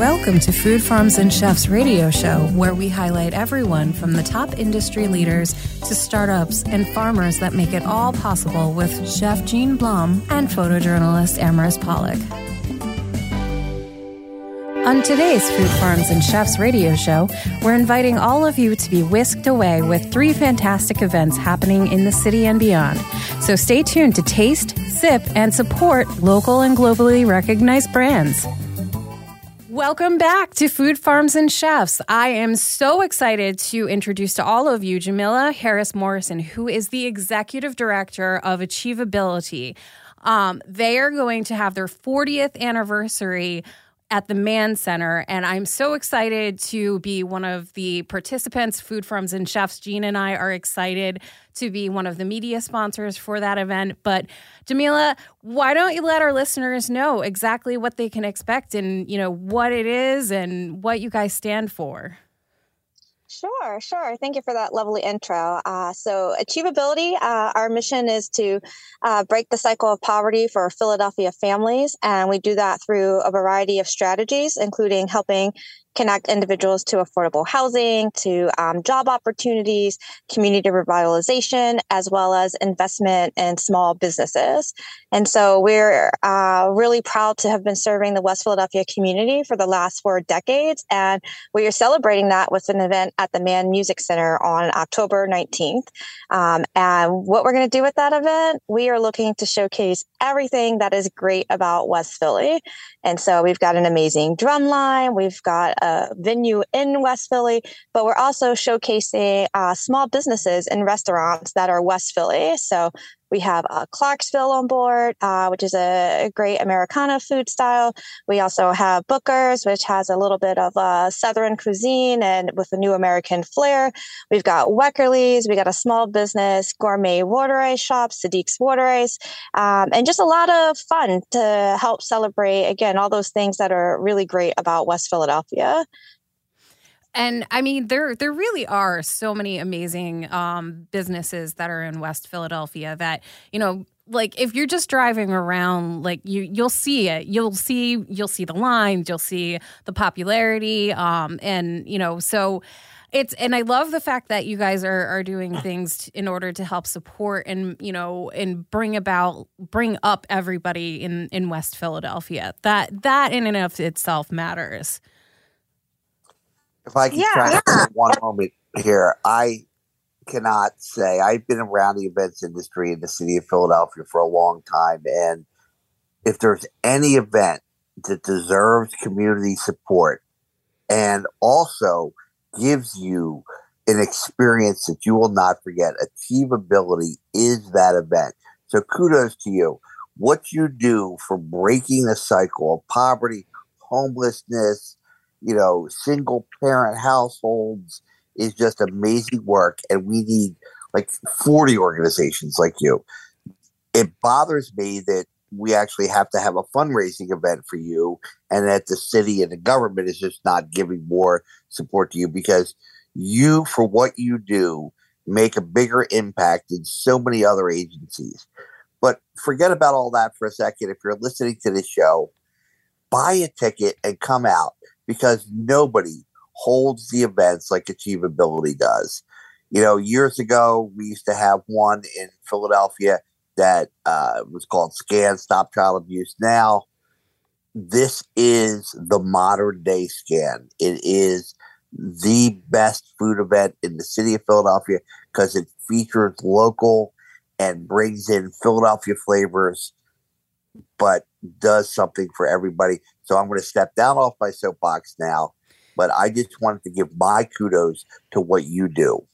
Welcome to Food Farms and Chefs radio show, where we highlight everyone from the top industry leaders to startups and farmers that make it all possible with Chef Jean Blum and photojournalist Amaris Pollock. On today's Food Farms and Chefs radio show, we're inviting all of you to be whisked away with three fantastic events happening in the city and beyond. So stay tuned to taste, sip, and support local and globally recognized brands. Welcome back to Food Farms and Chefs. I am so excited to introduce to all of you Jamila Harris Morrison, who is the executive director of Achievability. Um, they are going to have their 40th anniversary at the Mann Center. And I'm so excited to be one of the participants. Food Farms and Chefs, Jean and I are excited to be one of the media sponsors for that event. But Jamila, why don't you let our listeners know exactly what they can expect and, you know, what it is and what you guys stand for? Sure, sure. Thank you for that lovely intro. Uh, so, achievability, uh, our mission is to uh, break the cycle of poverty for Philadelphia families. And we do that through a variety of strategies, including helping connect individuals to affordable housing, to um, job opportunities, community revitalization, as well as investment in small businesses. And so we're uh, really proud to have been serving the West Philadelphia community for the last four decades. And we are celebrating that with an event at the Mann Music Center on October 19th. Um, and what we're going to do with that event, we are looking to showcase everything that is great about West Philly. And so we've got an amazing drum line, we've got a venue in West Philly, but we're also showcasing uh, small businesses and restaurants that are West Philly. So we have uh, Clarksville on board, uh, which is a great Americana food style. We also have Booker's, which has a little bit of uh, Southern cuisine and with a new American flair. We've got Weckerly's, we got a small business gourmet water ice shop, Sadiq's Water Ice, um, and just a lot of fun to help celebrate, again, all those things that are really great about West Philadelphia. And I mean, there there really are so many amazing um, businesses that are in West Philadelphia that you know like if you're just driving around like you you'll see it. You'll see you'll see the lines you'll see the popularity um and you know so it's and I love the fact that you guys are are doing things in order to help support and you know and bring about bring up everybody in in West Philadelphia. That that in and of itself matters if I can yeah, try yeah. one moment here, I cannot say I've been around the events industry in the city of Philadelphia for a long time, and if there's any event that deserves community support and also gives you an experience that you will not forget, achievability is that event. So kudos to you. What you do for breaking the cycle of poverty, homelessness, you know, single parent households is just amazing work. And we need like 40 organizations like you. It bothers me that we actually have to have a fundraising event for you and that the city and the government is just not giving more support to you because you, for what you do, make a bigger impact than so many other agencies. But forget about all that for a second. If you're listening to this show, buy a ticket and come out because nobody holds the events like Achievability does. You know, years ago, we used to have one in Philadelphia that uh, was called Scan Stop Child Abuse. Now, this is the modern day scan. It is the best food event in the city of Philadelphia because it features local and brings in Philadelphia flavors, but does something for everybody. So I'm going to step down off my soapbox now, but I just wanted to give my kudos to what you do.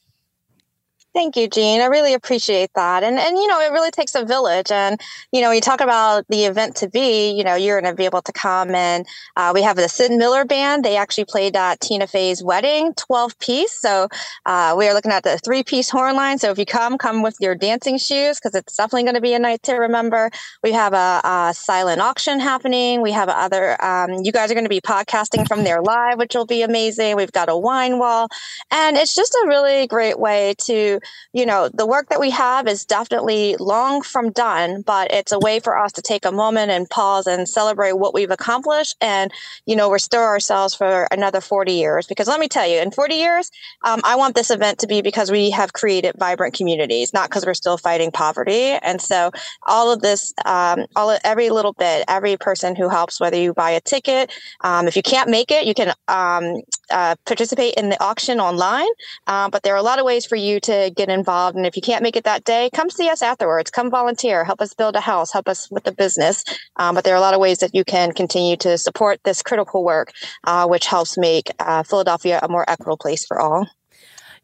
Thank you, Jean. I really appreciate that. And and you know, it really takes a village. And you know, you talk about the event to be, you know, you're going to be able to come and uh, we have the Sid Miller band. They actually played at Tina Fey's wedding, 12 piece. So uh, we are looking at the three piece horn line. So if you come, come with your dancing shoes because it's definitely going to be a night to remember. We have a, a silent auction happening. We have other. Um, you guys are going to be podcasting from there live, which will be amazing. We've got a wine wall, and it's just a really great way to you know, the work that we have is definitely long from done, but it's a way for us to take a moment and pause and celebrate what we've accomplished and, you know, restore ourselves for another 40 years. Because let me tell you, in 40 years, um, I want this event to be because we have created vibrant communities, not because we're still fighting poverty. And so all of this, um, all of, every little bit, every person who helps, whether you buy a ticket, um, if you can't make it, you can um, uh, participate in the auction online. Uh, but there are a lot of ways for you to get involved. And if you can't make it that day, come see us afterwards. Come volunteer. Help us build a house. Help us with the business. Um, but there are a lot of ways that you can continue to support this critical work, uh, which helps make uh, Philadelphia a more equitable place for all.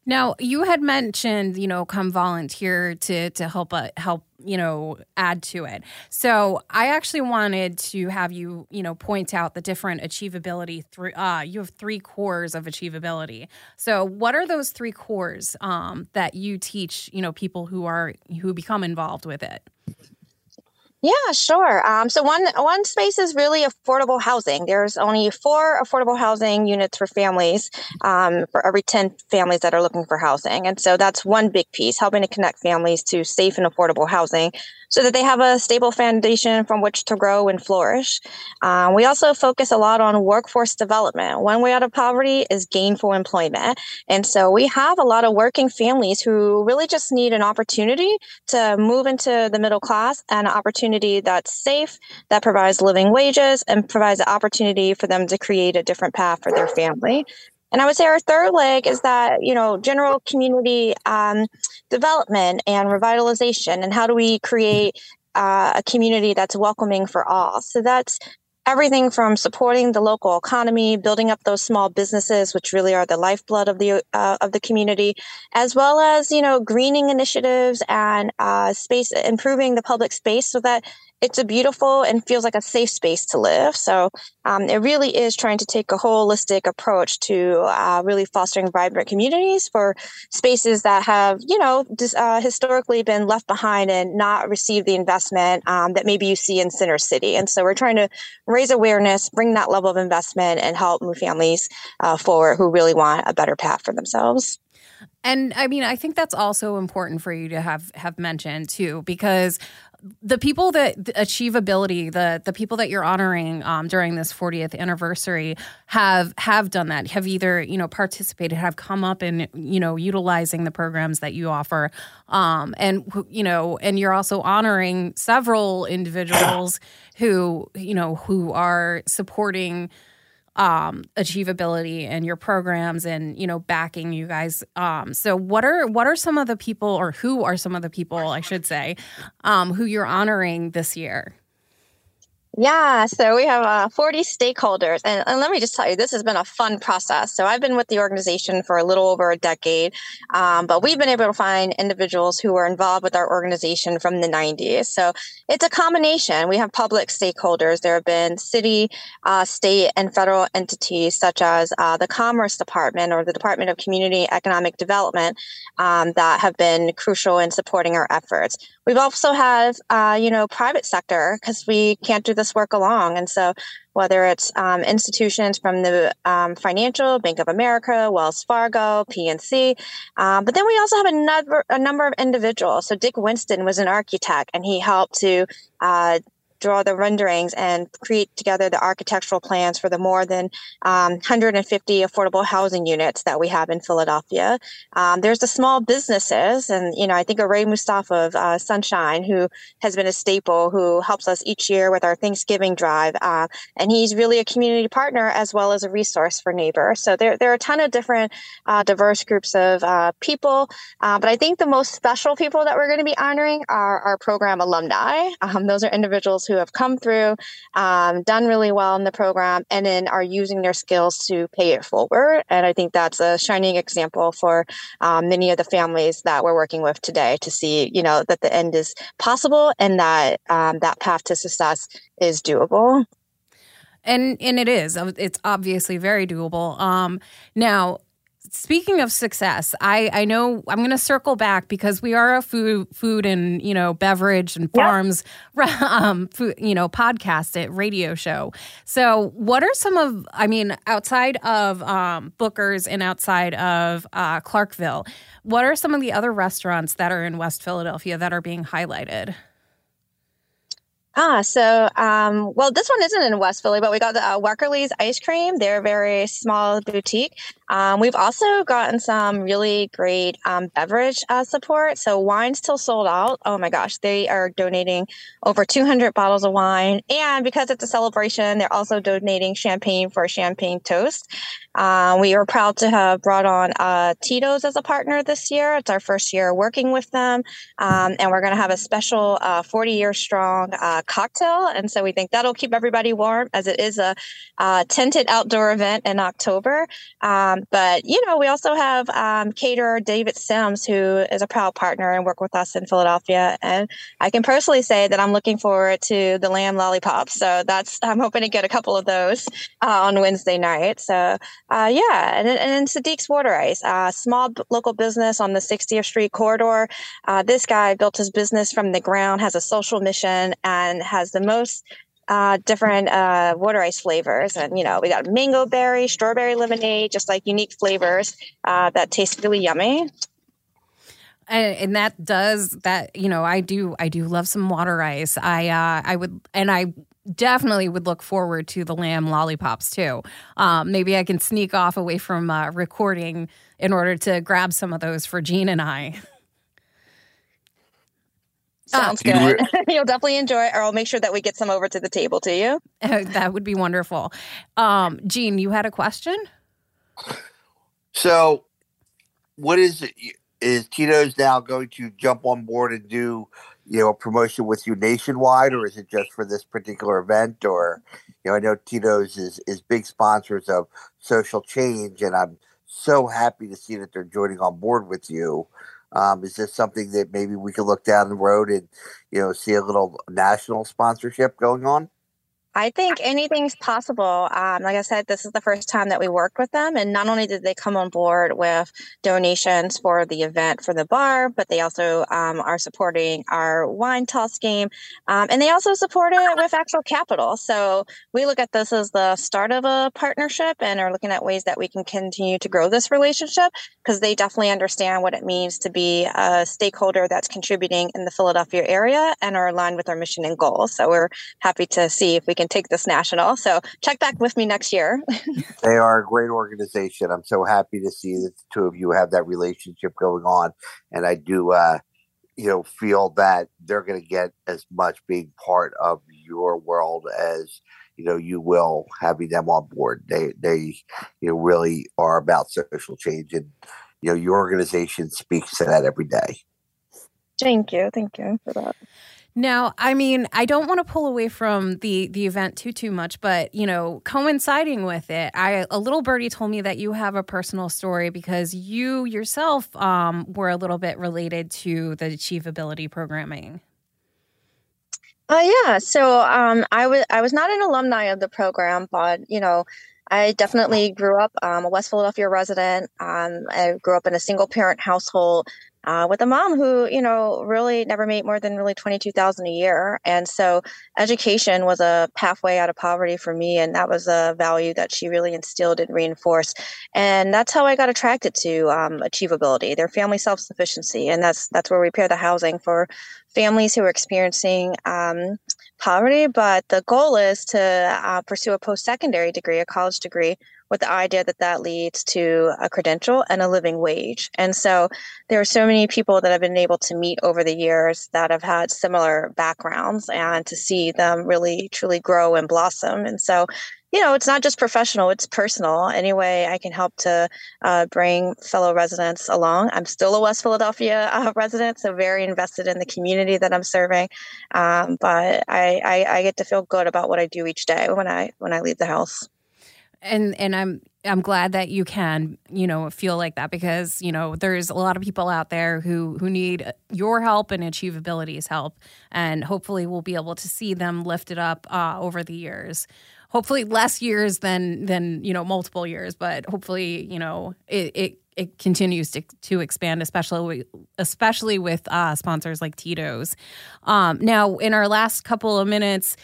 Now, you had mentioned, you know, come volunteer to to help uh, help, you know, add to it. So, I actually wanted to have you, you know, point out the different achievability through uh you have three cores of achievability. So, what are those three cores um that you teach, you know, people who are who become involved with it? Yeah, sure. Um, so one one space is really affordable housing. There's only four affordable housing units for families um, for every ten families that are looking for housing, and so that's one big piece, helping to connect families to safe and affordable housing so that they have a stable foundation from which to grow and flourish. Um, we also focus a lot on workforce development. One way out of poverty is gainful employment. And so we have a lot of working families who really just need an opportunity to move into the middle class and an opportunity that's safe, that provides living wages, and provides an opportunity for them to create a different path for their family. And I would say our third leg is that, you know, general community um, development and revitalization. And how do we create uh, a community that's welcoming for all? So that's everything from supporting the local economy, building up those small businesses, which really are the lifeblood of the uh, of the community, as well as you know greening initiatives and uh, space improving the public space so that it's a beautiful and feels like a safe space to live. So um, it really is trying to take a holistic approach to uh, really fostering vibrant communities for spaces that have, you know, dis- uh, historically been left behind and not received the investment um, that maybe you see in Center City. And so we're trying to raise awareness, bring that level of investment, and help move families uh, forward who really want a better path for themselves. And I mean, I think that's also important for you to have have mentioned too, because the people that the achievability the the people that you're honoring um, during this 40th anniversary have have done that have either you know participated have come up and you know utilizing the programs that you offer. Um, and you know and you're also honoring several individuals who you know who are supporting um, achievability and your programs and you know backing you guys. Um, so what are what are some of the people or who are some of the people i should say um, who you're honoring this year yeah, so we have uh, 40 stakeholders. And, and, let me just tell you, this has been a fun process. So I've been with the organization for a little over a decade, um, but we've been able to find individuals who are involved with our organization from the 90s. So it's a combination. We have public stakeholders. There have been city, uh, state, and federal entities such as uh, the Commerce Department or the Department of Community Economic Development um, that have been crucial in supporting our efforts. We've also had, uh, you know, private sector because we can't do this work along. And so whether it's um, institutions from the um, financial, Bank of America, Wells Fargo, PNC. Um, but then we also have another, a number of individuals. So Dick Winston was an architect and he helped to uh, draw the renderings and create together the architectural plans for the more than um, 150 affordable housing units that we have in Philadelphia. Um, there's the small businesses, and you know I think Ray Mustafa of uh, Sunshine, who has been a staple, who helps us each year with our Thanksgiving drive, uh, and he's really a community partner as well as a resource for neighbors. So there, there are a ton of different uh, diverse groups of uh, people, uh, but I think the most special people that we're going to be honoring are our program alumni. Um, those are individuals who who have come through, um, done really well in the program, and then are using their skills to pay it forward. And I think that's a shining example for um, many of the families that we're working with today to see, you know, that the end is possible and that um, that path to success is doable. And and it is. It's obviously very doable. Um, now, speaking of success, I, I know I'm going to circle back because we are a food food and you know beverage and farms yep. um, food, you know podcast at radio show. So, what are some of I mean outside of um, Booker's and outside of uh, Clarkville, what are some of the other restaurants that are in West Philadelphia that are being highlighted? Ah, so um, well, this one isn't in West Philly, but we got the uh, Weckerly's ice cream. They're a very small boutique. Um, we've also gotten some really great um, beverage uh, support. So wine's still sold out. Oh my gosh, they are donating over 200 bottles of wine, and because it's a celebration, they're also donating champagne for champagne toast. Uh, we are proud to have brought on uh, Tito's as a partner this year. It's our first year working with them, um, and we're going to have a special 40 uh, year strong uh, cocktail. And so we think that'll keep everybody warm as it is a tented outdoor event in October. Um, but, you know, we also have um, caterer David Sims, who is a proud partner and work with us in Philadelphia. And I can personally say that I'm looking forward to the lamb lollipops. So that's, I'm hoping to get a couple of those uh, on Wednesday night. So, uh, yeah. And, and Sadiq's Water Ice, uh, small local business on the 60th Street corridor. Uh, this guy built his business from the ground, has a social mission, and has the most uh, different uh, water ice flavors. And, you know, we got mango berry, strawberry lemonade, just like unique flavors uh, that taste really yummy. And, and, that does that, you know, I do, I do love some water ice. I, uh, I would, and I definitely would look forward to the lamb lollipops too. Um, maybe I can sneak off away from uh, recording in order to grab some of those for Jean and I. Sounds good. You'll definitely enjoy it, or I'll make sure that we get some over to the table to you. that would be wonderful. Um, Jean, you had a question? So, what is it? Is Tito's now going to jump on board and do, you know, a promotion with you nationwide, or is it just for this particular event? Or, you know, I know Tito's is is big sponsors of social change, and I'm so happy to see that they're joining on board with you. Um, is this something that maybe we could look down the road and you know see a little national sponsorship going on? I think anything's possible. Um, like I said, this is the first time that we worked with them. And not only did they come on board with donations for the event for the bar, but they also um, are supporting our wine toss game. Um, and they also support it with actual capital. So we look at this as the start of a partnership and are looking at ways that we can continue to grow this relationship because they definitely understand what it means to be a stakeholder that's contributing in the Philadelphia area and are aligned with our mission and goals. So we're happy to see if we can can take this national. So check back with me next year. they are a great organization. I'm so happy to see that the two of you have that relationship going on. And I do, uh, you know, feel that they're going to get as much being part of your world as you know you will having them on board. They they you know really are about social change, and you know your organization speaks to that every day. Thank you, thank you for that. Now, I mean, I don't want to pull away from the the event too too much, but you know, coinciding with it, I a little birdie told me that you have a personal story because you yourself um, were a little bit related to the achievability programming. Uh, yeah, so um, I was I was not an alumni of the program, but you know, I definitely grew up um, a West Philadelphia resident. Um, I grew up in a single parent household uh, with a mom who, you know, really never made more than really 22,000 a year. And so education was a pathway out of poverty for me. And that was a value that she really instilled and reinforced. And that's how I got attracted to um, achievability, their family self-sufficiency. And that's, that's where we pair the housing for families who are experiencing um, poverty. But the goal is to uh, pursue a post-secondary degree, a college degree with the idea that that leads to a credential and a living wage. And so there are so many people that I've been able to meet over the years that have had similar backgrounds and to see them really truly grow and blossom. And so you know, it's not just professional, it's personal. Any way I can help to uh, bring fellow residents along. I'm still a West Philadelphia uh, resident, so very invested in the community that I'm serving. Um, but I, I, I get to feel good about what I do each day when I when I leave the house and and I'm I'm glad that you can, you know, feel like that because, you know, there's a lot of people out there who who need your help and Achievability's help and hopefully we'll be able to see them lifted up uh, over the years. hopefully less years than than you know multiple years, but hopefully you know it, it it continues to, to expand, especially especially with uh, sponsors like Tito's. Um, now, in our last couple of minutes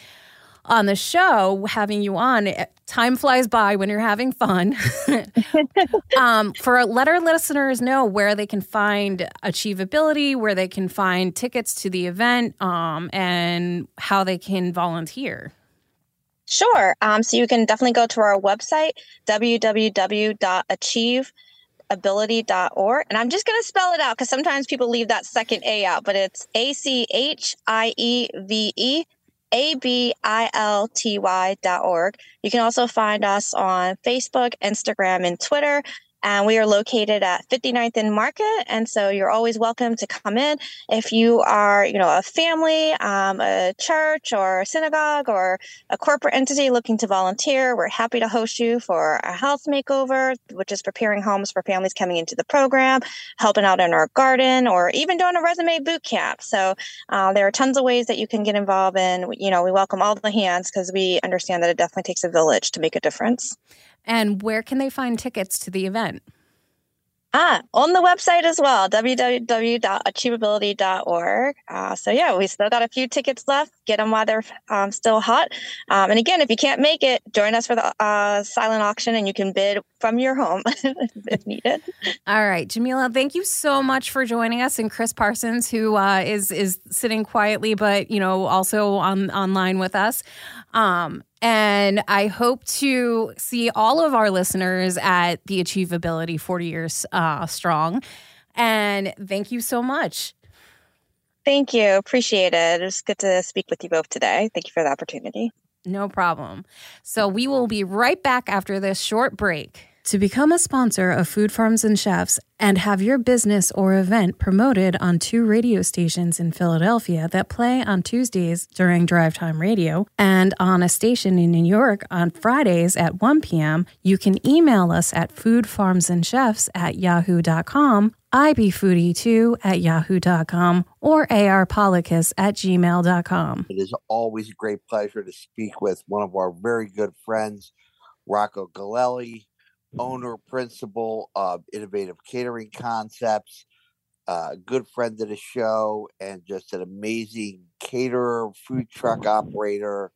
on the show, having you on, eh, time flies by when you're having fun. um, for let our listeners know where they can find achievability, where they can find tickets to the event, um, and how they can volunteer. Sure. Um, so you can definitely go to our website, www.achieve.com ability.org. And I'm just going to spell it out because sometimes people leave that second A out, but it's A C H I E V E A B I L T Y dot org. You can also find us on Facebook, Instagram, and Twitter. And we are located at 59th and Market. And so you're always welcome to come in. If you are, you know, a family, um, a church or a synagogue or a corporate entity looking to volunteer, we're happy to host you for a health makeover, which is preparing homes for families coming into the program, helping out in our garden, or even doing a resume boot camp. So uh, there are tons of ways that you can get involved in. You know, we welcome all the hands because we understand that it definitely takes a village to make a difference. And where can they find tickets to the event? Ah, on the website as well, www.achievability.org. Uh, so, yeah, we still got a few tickets left. Get them while they're um, still hot. Um, and again, if you can't make it, join us for the uh, silent auction and you can bid from your home if needed. All right, Jamila, thank you so much for joining us. And Chris Parsons, who uh, is is sitting quietly, but, you know, also on online with us. Um, and I hope to see all of our listeners at the Achievability 40 Years uh, Strong. And thank you so much. Thank you. Appreciate it. It was good to speak with you both today. Thank you for the opportunity. No problem. So we will be right back after this short break. To become a sponsor of Food Farms and Chefs and have your business or event promoted on two radio stations in Philadelphia that play on Tuesdays during drive time radio and on a station in New York on Fridays at 1 p.m., you can email us at foodfarmsandchefs at yahoo.com, ibfoodie2 at yahoo.com, or arpolicus at gmail.com. It is always a great pleasure to speak with one of our very good friends, Rocco Galelli owner, principal of Innovative Catering Concepts, a uh, good friend of the show, and just an amazing caterer, food truck operator,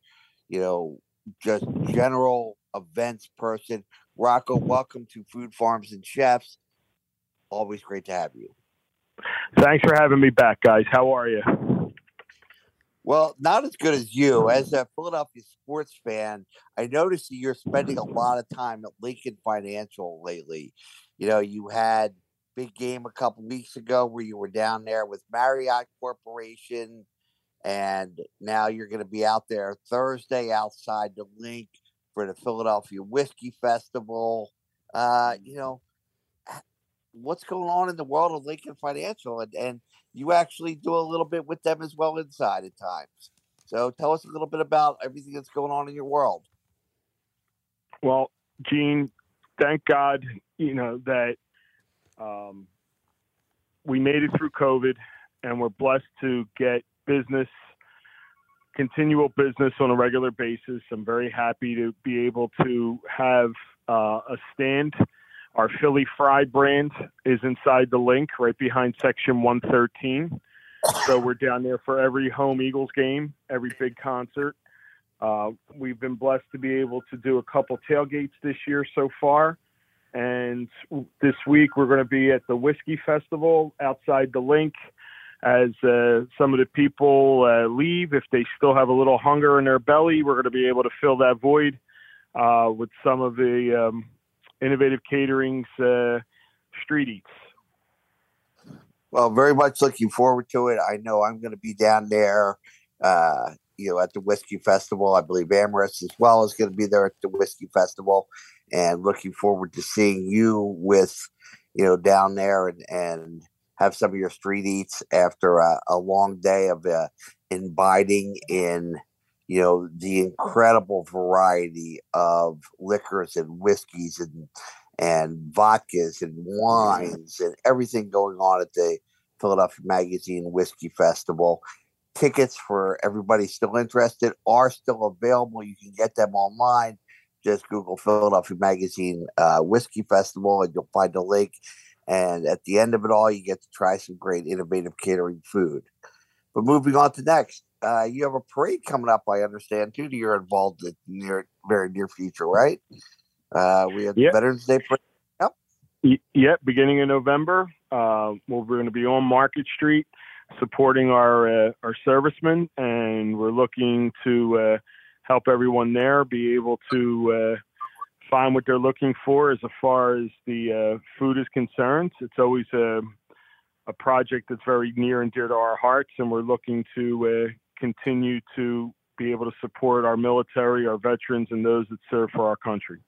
you know, just general events person. Rocco, welcome to Food Farms and Chefs. Always great to have you. Thanks for having me back, guys. How are you? Well, not as good as you. As a Philadelphia sports fan, I noticed that you're spending a lot of time at Lincoln Financial lately. You know, you had big game a couple weeks ago where you were down there with Marriott Corporation, and now you're going to be out there Thursday outside the Linc for the Philadelphia Whiskey Festival. Uh, you know, what's going on in the world of Lincoln Financial, and, and you actually do a little bit with them as well inside at times. So tell us a little bit about everything that's going on in your world. Well, Gene, thank God, you know, that um, we made it through COVID and we're blessed to get business, continual business on a regular basis. I'm very happy to be able to have uh, a stand our Philly Fry brand is inside the Linc right behind section 113. So we're down there for every home Eagles game, every big concert. Uh, we've been blessed to be able to do a couple tailgates this year so far. And this week we're going to be at the Whiskey Festival outside the Linc as uh, some of the people uh, leave. If they still have a little hunger in their belly, we're going to be able to fill that void uh, with some of the um, Innovative Catering's uh, Street Eats. Well, very much looking forward to it. I know I'm going to be down there, uh, you know, at the Whiskey Festival. I believe Amaris as well is going to be there at the Whiskey Festival, and looking forward to seeing you with, you know, down there and and have some of your street eats after a, a long day of uh, imbibing in you know the incredible variety of liquors and whiskeys and and vodkas and wines and everything going on at the Philadelphia Magazine Whiskey Festival. tickets for everybody still interested are still available. You can get them online. Just Google Philadelphia Magazine uh, Whiskey Festival and you'll find a link. And at the end of it all, you get to try some great innovative catering food. But moving on to next, uh, you have a parade coming up, I understand, too, that you're involved in near very near future, right? Uh, we have yep. Veterans Day parade. Yep. Yep, beginning in November. Uh, we're going to be on Market Street supporting our uh, our servicemen, and we're looking to uh, help everyone there be able to uh, find what they're looking for as far as the uh, food is concerned. It's always a a project that's very near and dear to our hearts, and we're looking to uh, continue to be able to support our military, our veterans, and those that serve for our country.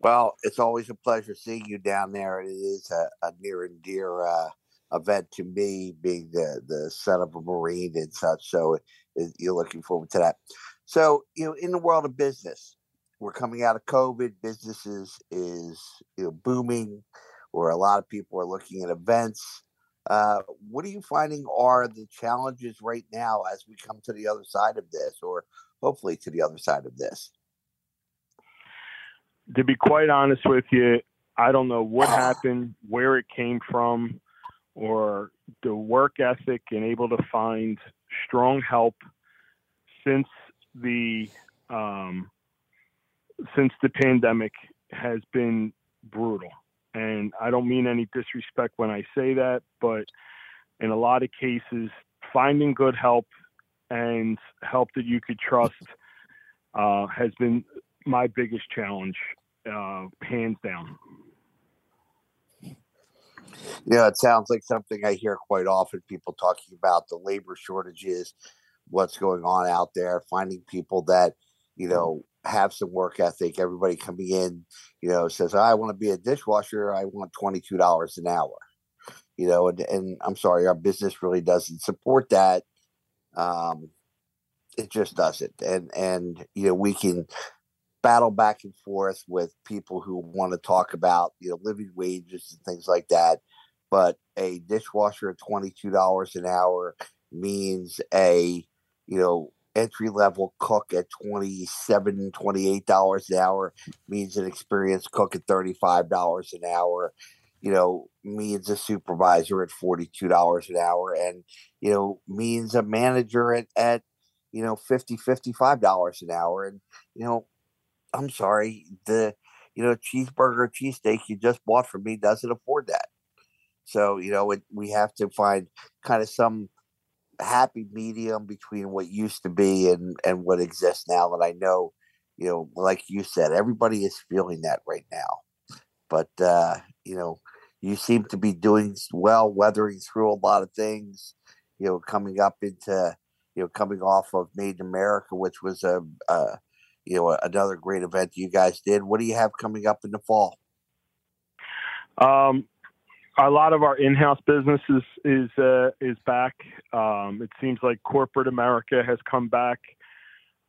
Well, it's always a pleasure seeing you down there. It is a, a near and dear uh, event to me, being the the son of a Marine and such. So it, you're looking forward to that. So you know, in the world of business, we're coming out of COVID. Businesses is you know booming, where a lot of people are looking at events. Uh, what are you finding are the challenges right now as we come to the other side of this, or hopefully to the other side of this? To be quite honest with you, I don't know what happened, where it came from or the work ethic and able to find strong help since the um, since the pandemic has been brutal. And I don't mean any disrespect when I say that, but in a lot of cases, finding good help and help that you could trust uh, has been my biggest challenge, uh, hands down. Yeah, it sounds like something I hear quite often people talking about the labor shortages, what's going on out there, finding people that, you mm-hmm. know, have some work ethic. Everybody coming in, you know, says, I want to be a dishwasher. I want $22 an hour, you know, and, and I'm sorry, our business really doesn't support that. Um, it just doesn't. And, and, you know, we can battle back and forth with people who want to talk about, you know, living wages and things like that but a dishwasher at $22 an hour means a you know entry level cook at 27 $28 an hour means an experienced cook at $35 an hour. You know means a supervisor at $42 an hour and you know means a manager at at you know 50 $55 an hour. And you know i'm sorry the you know cheeseburger cheesesteak you just bought from me doesn't afford that. So, you know, it, we have to find kind of some happy medium between what used to be and, and what exists now. And I know, you know, like you said, everybody is feeling that right now. But, uh, you know, you seem to be doing well, weathering through a lot of things, you know, coming up into, you know, coming off of Made in America, which was a, a you know, another great event you guys did. What do you have coming up in the fall? Um, a lot of our in-house business is is uh, is back. Um, it seems like corporate America has come back.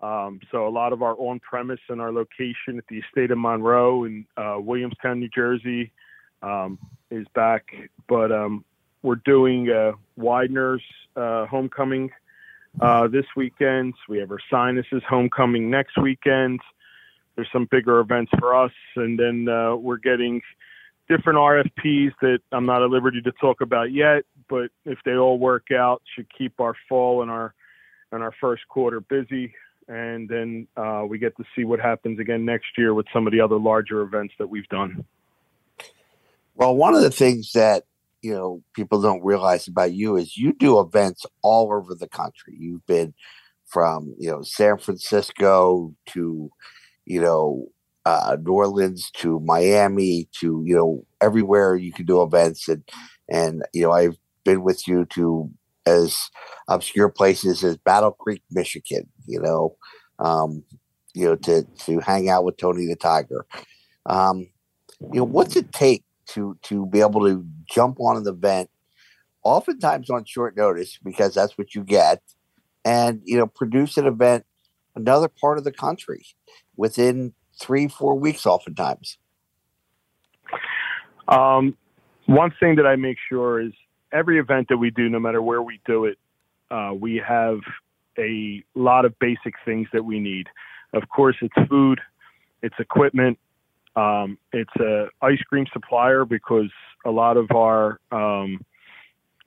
Um, so a lot of our on-premise and our location at the estate of Monroe in uh, Williamstown, New Jersey, um, is back. But um, we're doing uh, Widener's uh, homecoming uh, this weekend. We have our Sinus's homecoming next weekend. There's some bigger events for us, and then uh, we're getting different RFPs that I'm not at liberty to talk about yet, but if they all work out, should keep our fall and our and our first quarter busy, and then uh, we get to see what happens again next year with some of the other larger events that we've done. Well, one of the things that you know people don't realize about you is you do events all over the country. You've been from you know San Francisco to you know uh, New Orleans to Miami to you know everywhere you can do events and and you know I've been with you to as obscure places as Battle Creek, Michigan. You know, um, you know to to hang out with Tony the Tiger. Um, you know, what's it take to to be able to jump on an event, oftentimes on short notice because that's what you get, and you know produce an event another part of the country within three, four weeks oftentimes? Um, one thing that I make sure is every event that we do, no matter where we do it, uh, we have a lot of basic things that we need. Of course, it's food, it's equipment, um, it's a ice cream supplier because a lot of our um,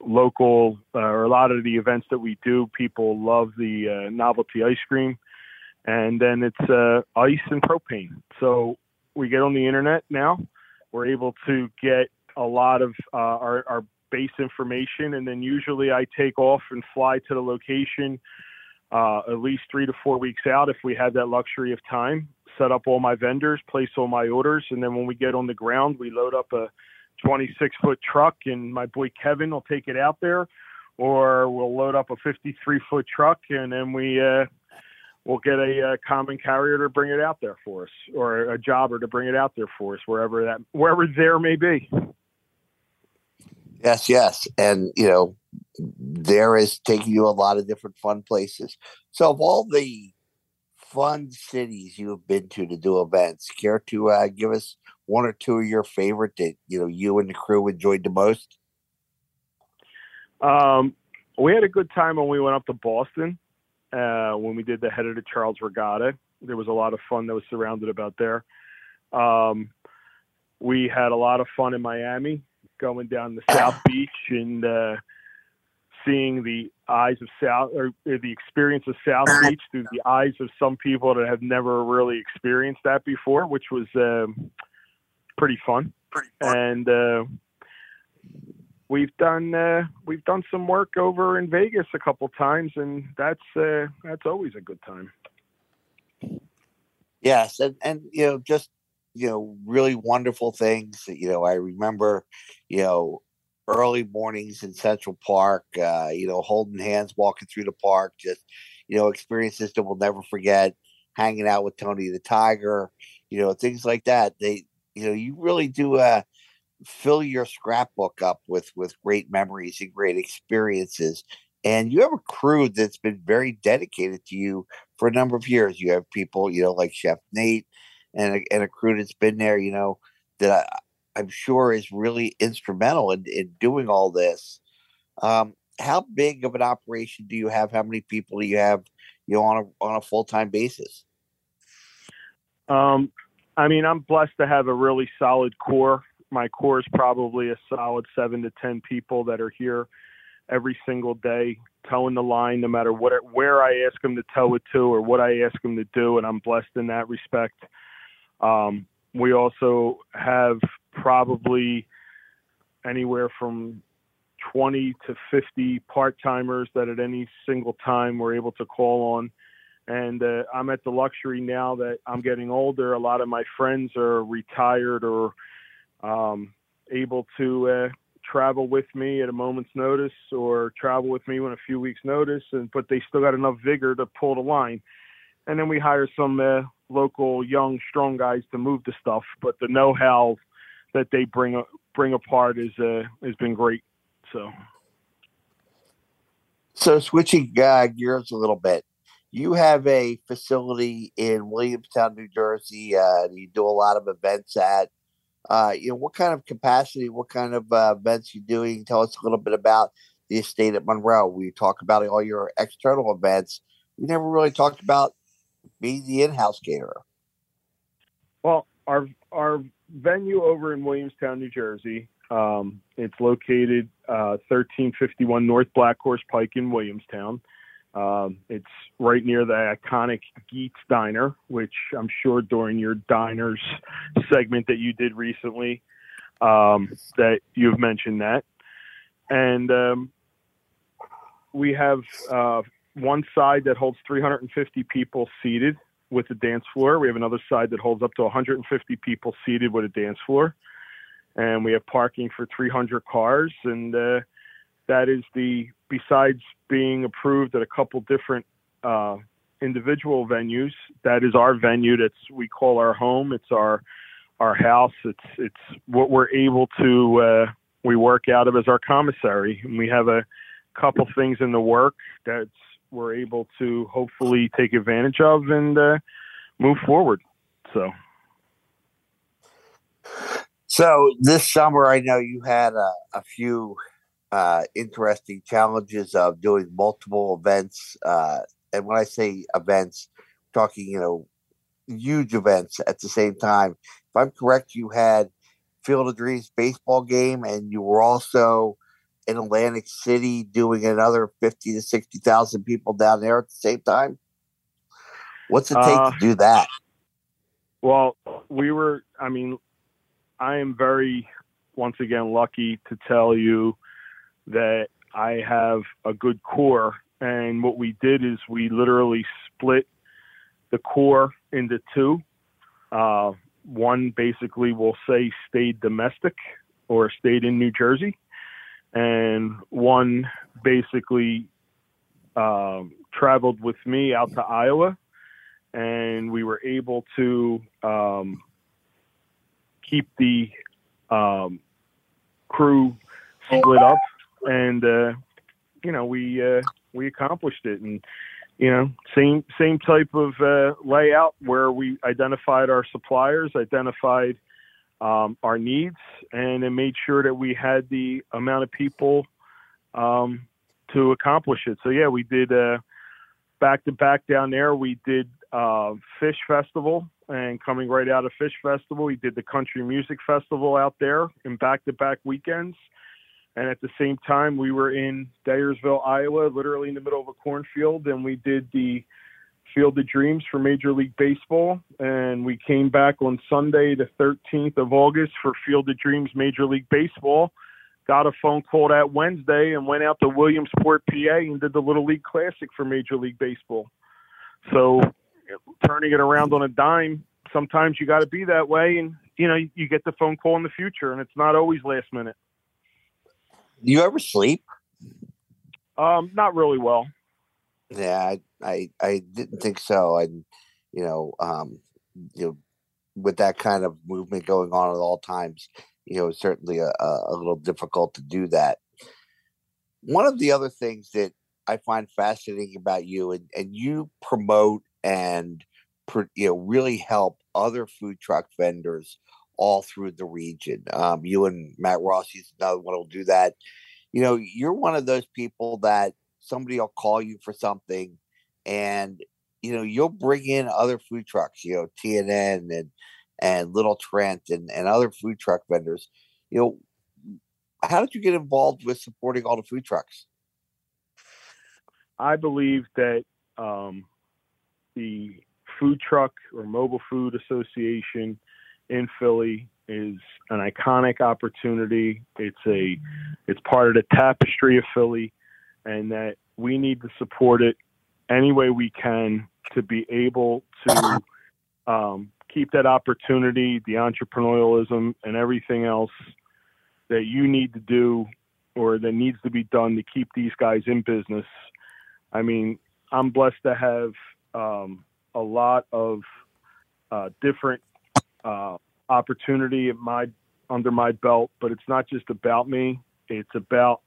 local uh, or a lot of the events that we do, people love the uh, novelty ice cream, and then it's uh, ice and propane. So we get on the internet now. We're able to get a lot of uh, our, our base information, and then usually I take off and fly to the location uh, at least three to four weeks out if we have that luxury of time. Set up all my vendors, place all my orders, and then when we get on the ground, we load up a 26 foot truck, and my boy Kevin will take it out there, or we'll load up a 53 foot truck, and then we uh, we'll get a, a, common carrier to bring it out there for us, or a jobber to bring it out there for us, wherever that wherever there may be. Yes, yes, and you know, there is taking you a lot of different fun places. So, of all the fun cities you have been to to do events, care to uh, give us one or two of your favorite that you know you and the crew enjoyed the most? Um, we had a good time when we went up to Boston uh, when we did the head of the Charles Regatta. There was a lot of fun that was surrounded about there. Um, we had a lot of fun in Miami, going down the South Beach and uh, seeing the eyes of South or the experience of South Beach through the eyes of some people that have never really experienced that before, which was um, pretty fun. Pretty fun. And uh, we've done uh, we've done some work over in Vegas a couple times, and that's uh, that's always a good time. Yes, and and you know just you know really wonderful things. You know, I remember you know early mornings in Central Park. Uh, you know, holding hands, walking through the park, just you know experiences that we'll never forget. Hanging out with Tony the Tiger, you know, things like that. They, you know, you really do uh, fill your scrapbook up with with great memories and great experiences. And you have a crew that's been very dedicated to you for a number of years. You have people, you know, like Chef Nate, and a, and a crew that's been there, you know, that I, am sure is really instrumental in, in doing all this. Um, how big of an operation do you have? How many people do you have, you know, on a on a full time basis? Um, I mean, I'm blessed to have a really solid core. My core is probably a solid seven to ten people that are here every single day, towing the line, no matter what where I ask them to tow it to or what I ask them to do, and I'm blessed in that respect. Um, we also have probably anywhere from 20 to 50 part timers that at any single time we're able to call on and uh, I'm at the luxury now that I'm getting older. A lot of my friends are retired or um, able to uh, travel with me at a moment's notice or travel with me when a few weeks' notice, and but they still got enough vigor to pull the line. And then we hire some uh, local young, strong guys to move the stuff. But the know-how that they bring bring apart is uh, has been great. So. So switching uh, gears a little bit, you have a facility in Williamstown, New Jersey. Uh, you do a lot of events at. Uh, you know, what kind of capacity, what kind of uh, events you doing? Tell us a little bit about the estate at Monroe. We talk about all your external events. We never really talked about being the in-house caterer. Well, our our venue over in Williamstown, New Jersey. Um, it's located uh, 1351 North Black Horse Pike in Williamstown. Um, it's right near the iconic Geets Diner, which I'm sure during your diners segment that you did recently, um, that you've mentioned that. And um, we have uh, one side that holds 350 people seated with a dance floor. We have another side that holds up to 150 people seated with a dance floor. And we have parking for 300 cars. And uh, that is the besides being approved at a couple different uh, individual venues. That is our venue. That's we call our home. It's our our house. It's it's what we're able to uh, we work out of as our commissary. And we have a couple things in the work that we're able to hopefully take advantage of and uh, move forward. So. So this summer, I know you had a, a few uh, interesting challenges of doing multiple events. Uh, and when I say events, talking, you know, huge events at the same time. If I'm correct, you had Field of Dreams baseball game, and you were also in Atlantic City doing another fifty to sixty thousand people down there at the same time. What's it take uh, to do that? Well, we were. I mean, I am very, once again, lucky to tell you that I have a good core. And what we did is we literally split the core into two. Uh, one basically will say stayed domestic or stayed in New Jersey, and one basically um, traveled with me out to Iowa, and we were able to um, keep the um, crew split up, and uh, you know we uh, we accomplished it, and you know, same same type of uh, layout where we identified our suppliers, identified um, our needs, and then made sure that we had the amount of people um, to accomplish it. So yeah, we did uh, back to back down there. We did uh, Phish Festival, and coming right out of Phish Festival, we did the Country Music Festival out there in back to back weekends. And at the same time, we were in Dyersville, Iowa, literally in the middle of a cornfield, and we did the Field of Dreams for Major League Baseball. And we came back on Sunday, the 13th of August, for Field of Dreams Major League Baseball. Got a phone call that Wednesday and went out to Williamsport, PA, and did the Little League Classic for Major League Baseball. So, turning it around on a dime, sometimes you got to be that way, and you know you get the phone call in the future, and it's not always last minute. Do you ever sleep? Um, not really well. Yeah, I, I, I didn't think so. And you know, um, you know, with that kind of movement going on at all times, you know, it's certainly a, a little difficult to do that. One of the other things that I find fascinating about you, and, and you promote and you know really help other food truck vendors all through the region. Um, you and Matt Rossi is another one will do that. You know, you're one of those people that somebody will call you for something, and you know you'll bring in other food trucks. You know, TNN and and Little Trent and and other food truck vendors. You know, how did you get involved with supporting all the food trucks? I believe that um, the Food Truck or Mobile Food Association in Philly is an iconic opportunity. It's a it's part of the tapestry of Philly, and that we need to support it any way we can to be able to um, keep that opportunity, the entrepreneurialism, and everything else that you need to do or that needs to be done to keep these guys in business. I mean, I'm blessed to have um, a lot of uh, different uh, opportunity my under my belt, but it's not just about me. It's about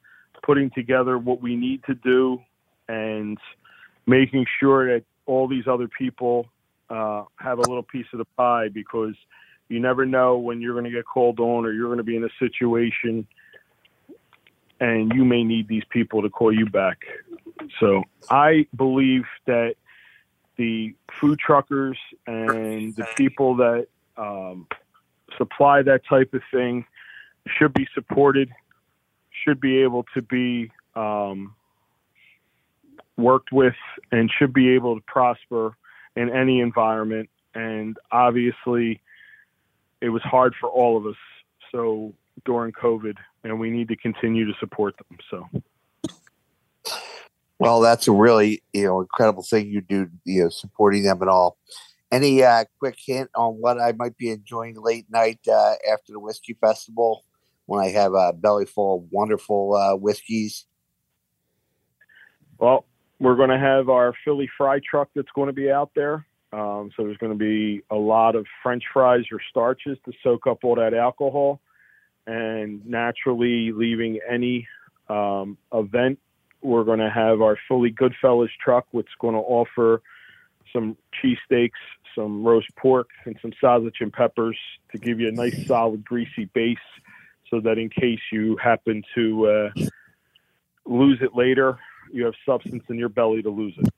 putting together what we need to do and making sure that all these other people uh, have a little piece of the pie because you never know when you're going to get called on or you're going to be in a situation and you may need these people to call you back. So I believe that the food truckers and the people that um, supply that type of thing should be supported, should be able to be um, worked with, and should be able to prosper in any environment. And obviously, it was hard for all of us. So during COVID, and we need to continue to support them. So. Well, that's a really you know incredible thing you do, you know, supporting them and all. Any uh, quick hint on what I might be enjoying late night uh, after the whiskey festival when I have a belly full of wonderful uh, whiskeys? Well, we're going to have our Philly fry truck that's going to be out there. Um, so there's going to be a lot of French fries or starches to soak up all that alcohol, and naturally leaving any um, event, we're going to have our Philly Goodfellas truck, which is going to offer some cheesesteaks, some roast pork, and some sausage and peppers to give you a nice, solid, greasy base, so that in case you happen to uh, lose it later, you have substance in your belly to lose it.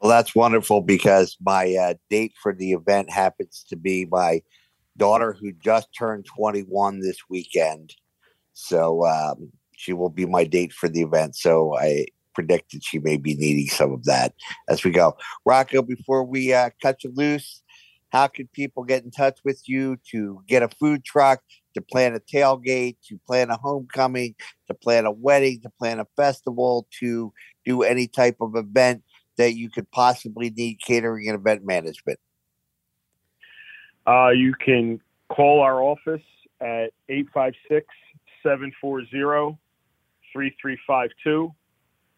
Well, that's wonderful because my uh, date for the event happens to be my daughter who just turned 21 this weekend. So um, she will be my date for the event. So I predict that she may be needing some of that as we go. Rocco, before we uh, cut you loose, how can people get in touch with you to get a food truck, to plan a tailgate, to plan a homecoming, to plan a wedding, to plan a festival, to do any type of event that you could possibly need catering and event management? Uh, you can call our office at 856 740 3352,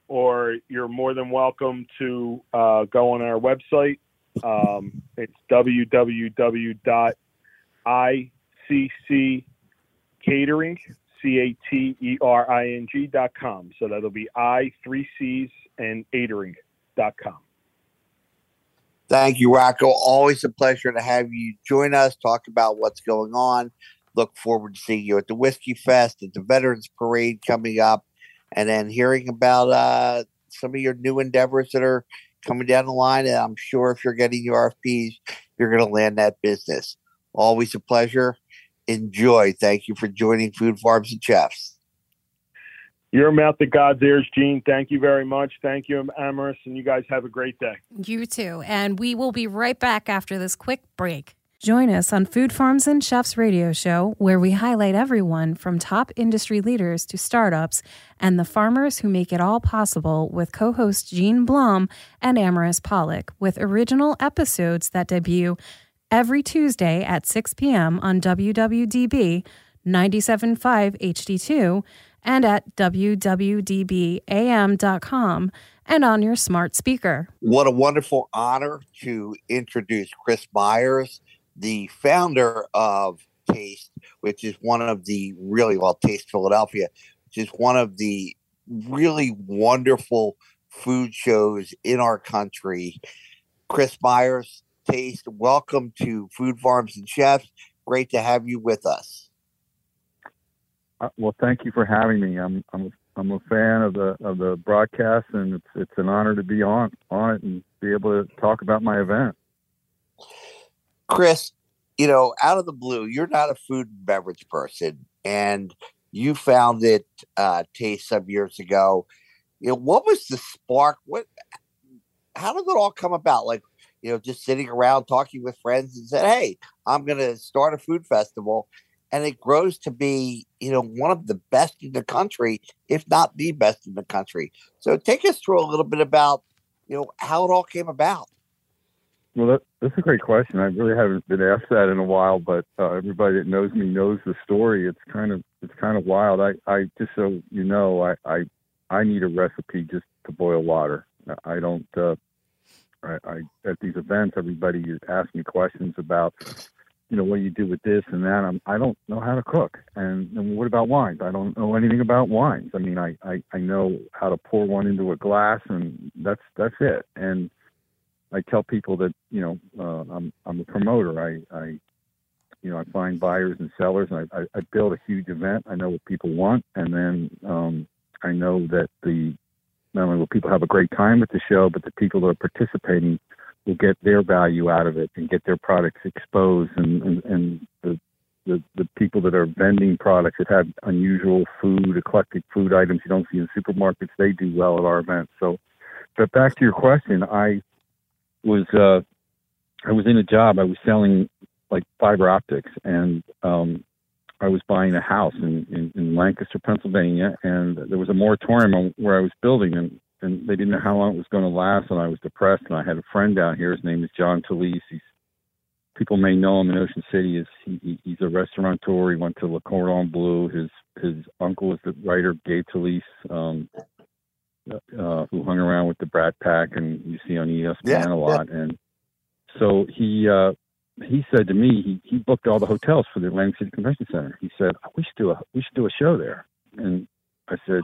or you're more than welcome to uh, go on our website. Um, it's www.iccatering, C-A-T-E-R-I-N-G dot com. So that'll be I, three C's, and catering.com. Thank you, Rocco. Always a pleasure to have you join us, talk about what's going on. Look forward to seeing you at the Whiskey Fest, at the Veterans Parade coming up, and then hearing about uh, some of your new endeavors that are coming down the line. And I'm sure if you're getting your RFPs, you're going to land that business. Always a pleasure. Enjoy. Thank you for joining Food Farms and Chefs. Your mouth to God's ears, Gene. Thank you very much. Thank you, Amaris, and you guys have a great day. You too. And we will be right back after this quick break. Join us on Food Farms and Chefs radio show, where we highlight everyone from top industry leaders to startups and the farmers who make it all possible with co hosts Gene Blum and Amaris Pollock, with original episodes that debut every Tuesday at 6 p.m. on WWDB 97.5 HD2 and at WWDBAM.com and on your smart speaker. What a wonderful honor to introduce Chris Myers the founder of Taste, which is one of the really well Taste Philadelphia, which is one of the really wonderful food shows in our country. Chris Myers, Taste, welcome to Food Farms and Chefs. Great to have you with us. Uh, well, thank you for having me. I'm I'm I'm a fan of the of the broadcast, and it's it's an honor to be on on it and be able to talk about my event. Chris, you know, out of the blue, you're not a food and beverage person, and you found it uh, Taste some years ago. You know, what was the spark? What? How did it all come about? Like, you know, just sitting around talking with friends and said, "Hey, I'm going to start a food festival," and it grows to be, you know, one of the best in the country, if not the best in the country. So, take us through a little bit about, you know, how it all came about. Well, that, that's a great question. I really haven't been asked that in a while, but uh, everybody that knows me knows the story. It's kind of it's kind of wild. I, I just so you know, I, I I need a recipe just to boil water. I don't. Uh, I, I at these events, everybody asks me questions about, you know, what you do with this and that. I'm, I don't know how to cook. And, and what about wines? I don't know anything about wines. I mean, I, I I know how to pour one into a glass, and that's that's it. And I tell people that you know uh, I'm I'm a promoter. I I you know I find buyers and sellers, and I, I, I build a huge event. I know what people want, and then um, I know that the not only will people have a great time at the show, but the people that are participating will get their value out of it and get their products exposed, and and, and the the, the people that are vending products that have unusual food, eclectic food items you don't see in supermarkets, they do well at our events. So, but back to your question, I was uh, I was in a job. I was selling like fiber optics, and um, I was buying a house in, in, in Lancaster, Pennsylvania, and there was a moratorium on where I was building, and and they didn't know how long it was going to last, and I was depressed. And I had a friend down here. His name is John Talese. He's people may know him in Ocean City. Is he, he's a restaurateur. He went to Le Cordon Bleu. His his uncle is the writer Gay Talese. Um, uh, who hung around with the Brat Pack and you see on ESPN yeah, a lot. Yeah. And so he uh, he said to me, he, he booked all the hotels for the Atlantic City Convention Center. He said, "We should do a we should do a show there." And I said,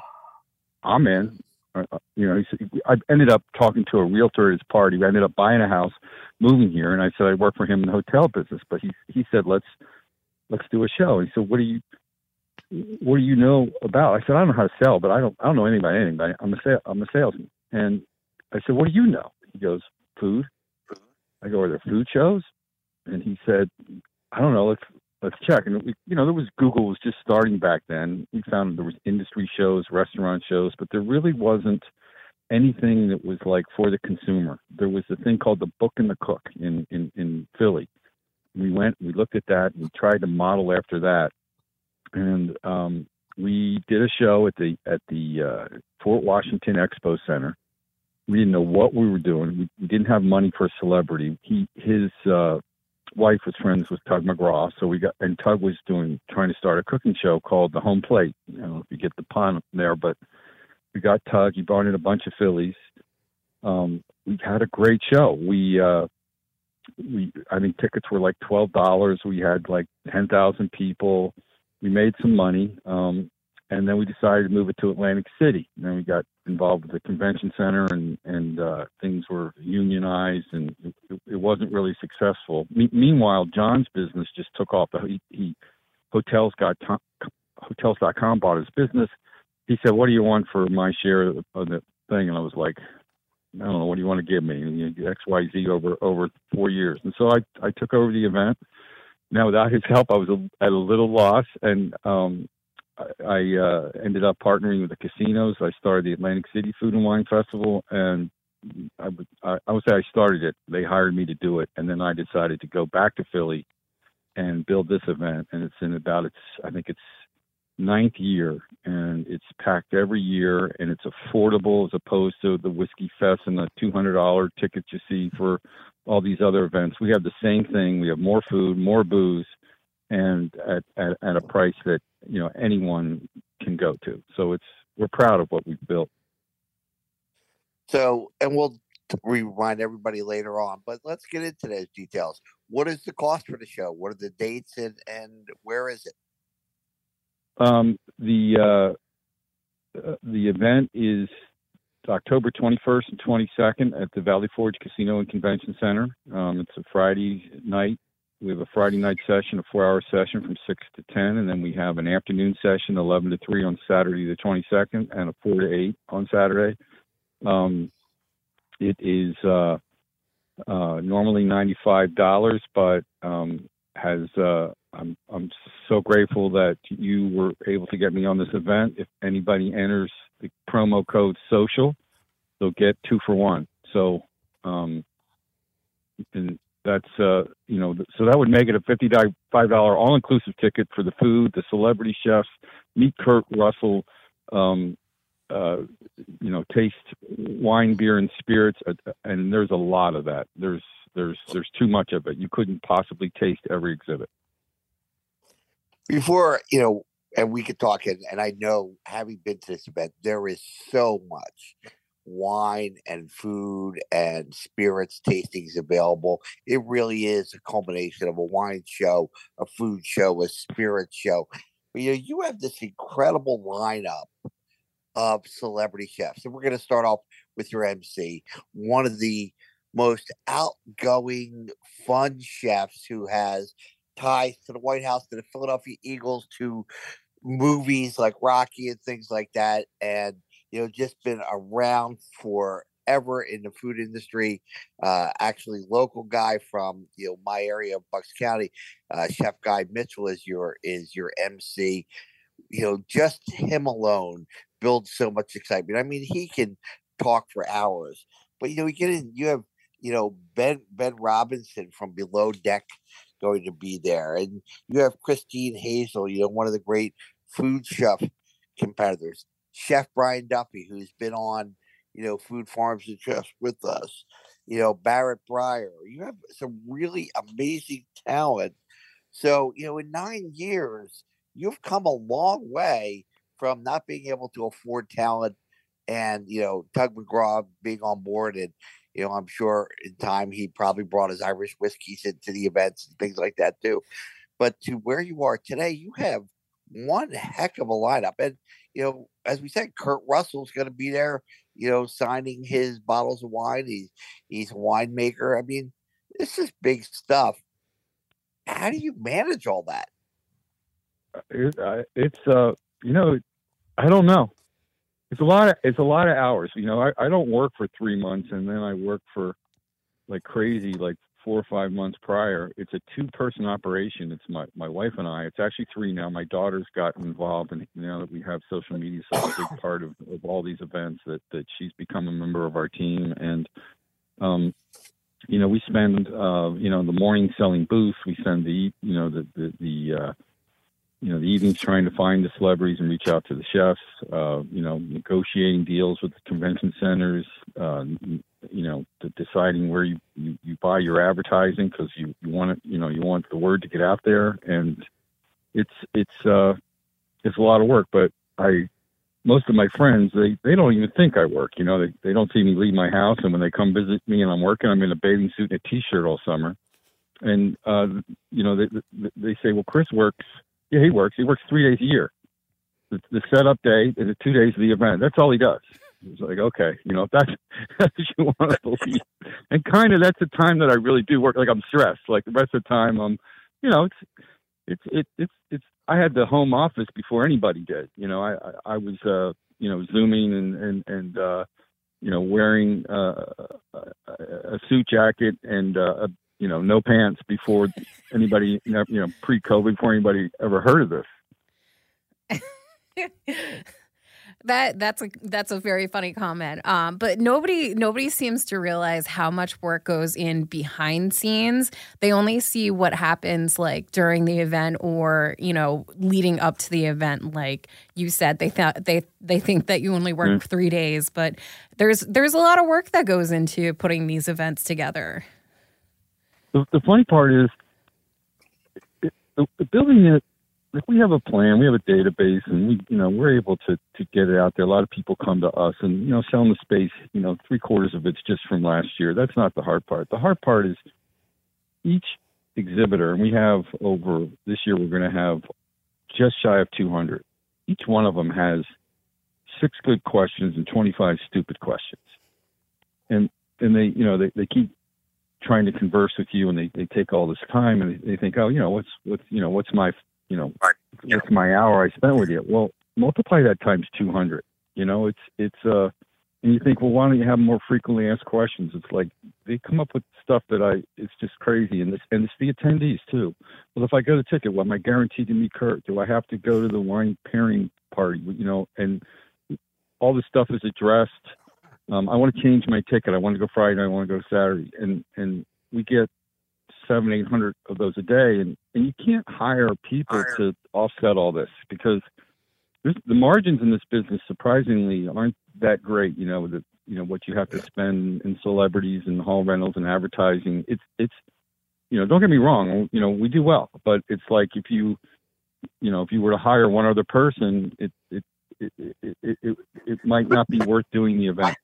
"I'm in." Uh, uh you know, he said, I ended up talking to a realtor at his party. I ended up buying a house, moving here, and I said I work for him in the hotel business. But he he said, "Let's let's do a show." He said, "What do you what do you know about? I said, I don't know how to sell, but I don't, I don't know anything about anything. But I'm a, sale, I'm a salesman. And I said, what do you know? He goes, food. I go, are there food shows? And he said, I don't know. Let's let's check. And we, you know, there was Google was just starting back then. We found there was industry shows, restaurant shows, but there really wasn't anything that was like for the consumer. There was a thing called the Book and the Cook in in in Philly. We went, we looked at that, and we tried to model after that, and um, we did a show at the at the uh, Fort Washington Expo Center. We didn't know what we were doing. We, we didn't have money for a celebrity. He his uh, wife was friends with Tug McGraw, so we got and Tug was doing trying to start a cooking show called The Home Plate. I don't know if you get the pun there, but we got Tug. He brought in a bunch of Phillies. Um, we had a great show. We uh, we I think tickets were like twelve dollars. We had like ten thousand people. We made some money, um, and then we decided to move it to Atlantic City. And then we got involved with the convention center, and and uh, things were unionized, and it, it wasn't really successful. Me- meanwhile, John's business just took off. He, he hotels got hotels.com bought his business he said, "What do you want for my share of the thing?" And I was like, "I don't know. What do you want to give me?" X, Y, Z over over four years. And so I I took over the event. Now without his help, I was at a little loss, and um, I, uh, ended up partnering with the casinos. I started the Atlantic City Food and Wine Festival, and I would I, I would say I started it. They hired me to do it, and then I decided to go back to Philly and build this event. And it's in about its I think it's ninth year, and it's packed every year, and it's affordable as opposed to the Whiskey Fest and the two hundred dollar tickets you see for all these other events. We have the same thing. We have more food, more booze, and at, at, at a price that you know anyone can go to. So it's we're proud of what we've built. So, and we'll remind everybody later on, but let's get into those details. What is the cost for the show? What are the dates and and where is it? Um, the uh, uh, the event is October 21st and 22nd at the Valley Forge Casino and Convention Center. Um, it's a Friday night. We have a Friday night session, a four-hour session from six to ten, and then we have an afternoon session, 11 to three on Saturday the 22nd, and a four to eight on Saturday. Um, it is uh, uh, normally $95, but um, has uh, I'm I'm so grateful that you were able to get me on this event. If anybody enters the promo code social, they'll get two for one. So, um, and that's uh, you know, so that would make it a fifty-five dollar all-inclusive ticket for the food, the celebrity chefs, meet Kurt Russell, um, uh, you know, taste wine, beer, and spirits, uh, and there's a lot of that. There's there's there's too much of it. You couldn't possibly taste every exhibit before you know and we could talk and, and i know having been to this event there is so much wine and food and spirits tastings available. It really is a culmination of a wine show a food show a spirit show. But, you know you have this incredible lineup of celebrity chefs and we're going to start off with your mc one of the most outgoing fun chefs who has ties to the White House, to the Philadelphia Eagles, to movies like Rocky and things like that, and you know, just been around forever in the food industry. Uh, actually, local guy from you know my area of Bucks County, uh, Chef Guy Mitchell is your is your MC. You know, just him alone builds so much excitement. I mean, he can talk for hours, but you know, you get in, you have you know Ben Ben Robson from Below Deck going to be there. And you have Christine Hazel, you know, one of the great food chef competitors. Chef Brian Duffy, who's been on, you know, Food Farms and Chefs with us. You know, Barrett Beyer. You have some really amazing talent. So, you know, in nine years, you've come a long way from not being able to afford talent and, you know, Tug McGraw being on board and, you know, I'm sure in time he probably brought his Irish whiskeys into the events and things like that too. But to where you are today, you have one heck of a lineup. And, you know, as we said, Kurt Russell's going to be there, you know, signing his bottles of wine. He's, he's a winemaker. I mean, this is big stuff. How do you manage all that? it, I, it's uh, you know, I don't know. It's a lot of it's a lot of hours. You know, I, I don't work for three months and then I work for like crazy, like four or five months prior. It's a two person operation. It's my, my wife and I. It's actually three now. My daughter's gotten involved and now that we have social media so a big part of, of all these events that, that she's become a member of our team and um you know, we spend uh, you know, the morning selling booths, we spend the you know, the the, the uh you know, the evenings trying to find the celebrities and reach out to the chefs, uh, you know, negotiating deals with the convention centers, uh, you know, deciding where you, you, you buy your advertising because you, you want it, you know, you want the word to get out there. And it's, it's, uh, it's a lot of work, but I, most of my friends, they, they don't even think I work, you know, they, they don't see me leave my house. And when they come visit me and I'm working, I'm in a bathing suit and a t-shirt all summer. And, uh, you know, they, they say, well, Chris works, yeah, he works. He works three days a year. The, the setup day and the two days of the event. That's all he does. It's like, okay, you know, if that's, that's what you want to believe. And kind of that's the time that I really do work. Like I'm stressed. Like the rest of the time, I'm, you know, it's, it's, it, it's, it's, I had the home office before anybody did. You know, I, I, I was, uh, you know, zooming and, and, and, uh, you know, wearing uh, a suit jacket and uh, a you know, no pants before anybody, you know, pre-COVID, before anybody ever heard of this. that that's a that's a very funny comment. Um, but nobody nobody seems to realize how much work goes in behind scenes. They only see what happens like during the event or you know leading up to the event. Like you said, they thought they they think that you only work mm. three days, but there's there's a lot of work that goes into putting these events together the, the funny part is the, the building it like we have a plan, we have a database, and we, you know, we're able to to get it out there. A lot of people come to us, and you know, selling the space. You know, three quarters of it's just from last year. That's not the hard part. The hard part is each exhibitor, and we have over this year. We're going to have just shy of 200. Each one of them has six good questions and 25 stupid questions, and and they, you know, they they keep trying to converse with you and they, they take all this time and they, they think, oh, you know, what's, what's, you know, what's my, you know, what's my hour I spent with you? Well, multiply that times 200, you know, it's, it's, uh, and you think, well, why don't you have more frequently asked questions? It's like they come up with stuff that I, it's just crazy. And this, and it's the attendees too. Well, if I go to ticket, well, am I guaranteed to meet Kurt? Do I have to go to the wine pairing party? You know, and all this stuff is addressed um, I want to change my ticket. I want to go Friday. I want to go Saturday, and and we get seven, eight hundred of those a day, and and you can't hire people hire. to offset all this because this, the margins in this business surprisingly aren't that great. You know the you know what you have to spend in celebrities and hall rentals and advertising. It's it's you know don't get me wrong. You know we do well, but it's like if you you know if you were to hire one other person, it it it, it, it, it, might not be worth doing the event.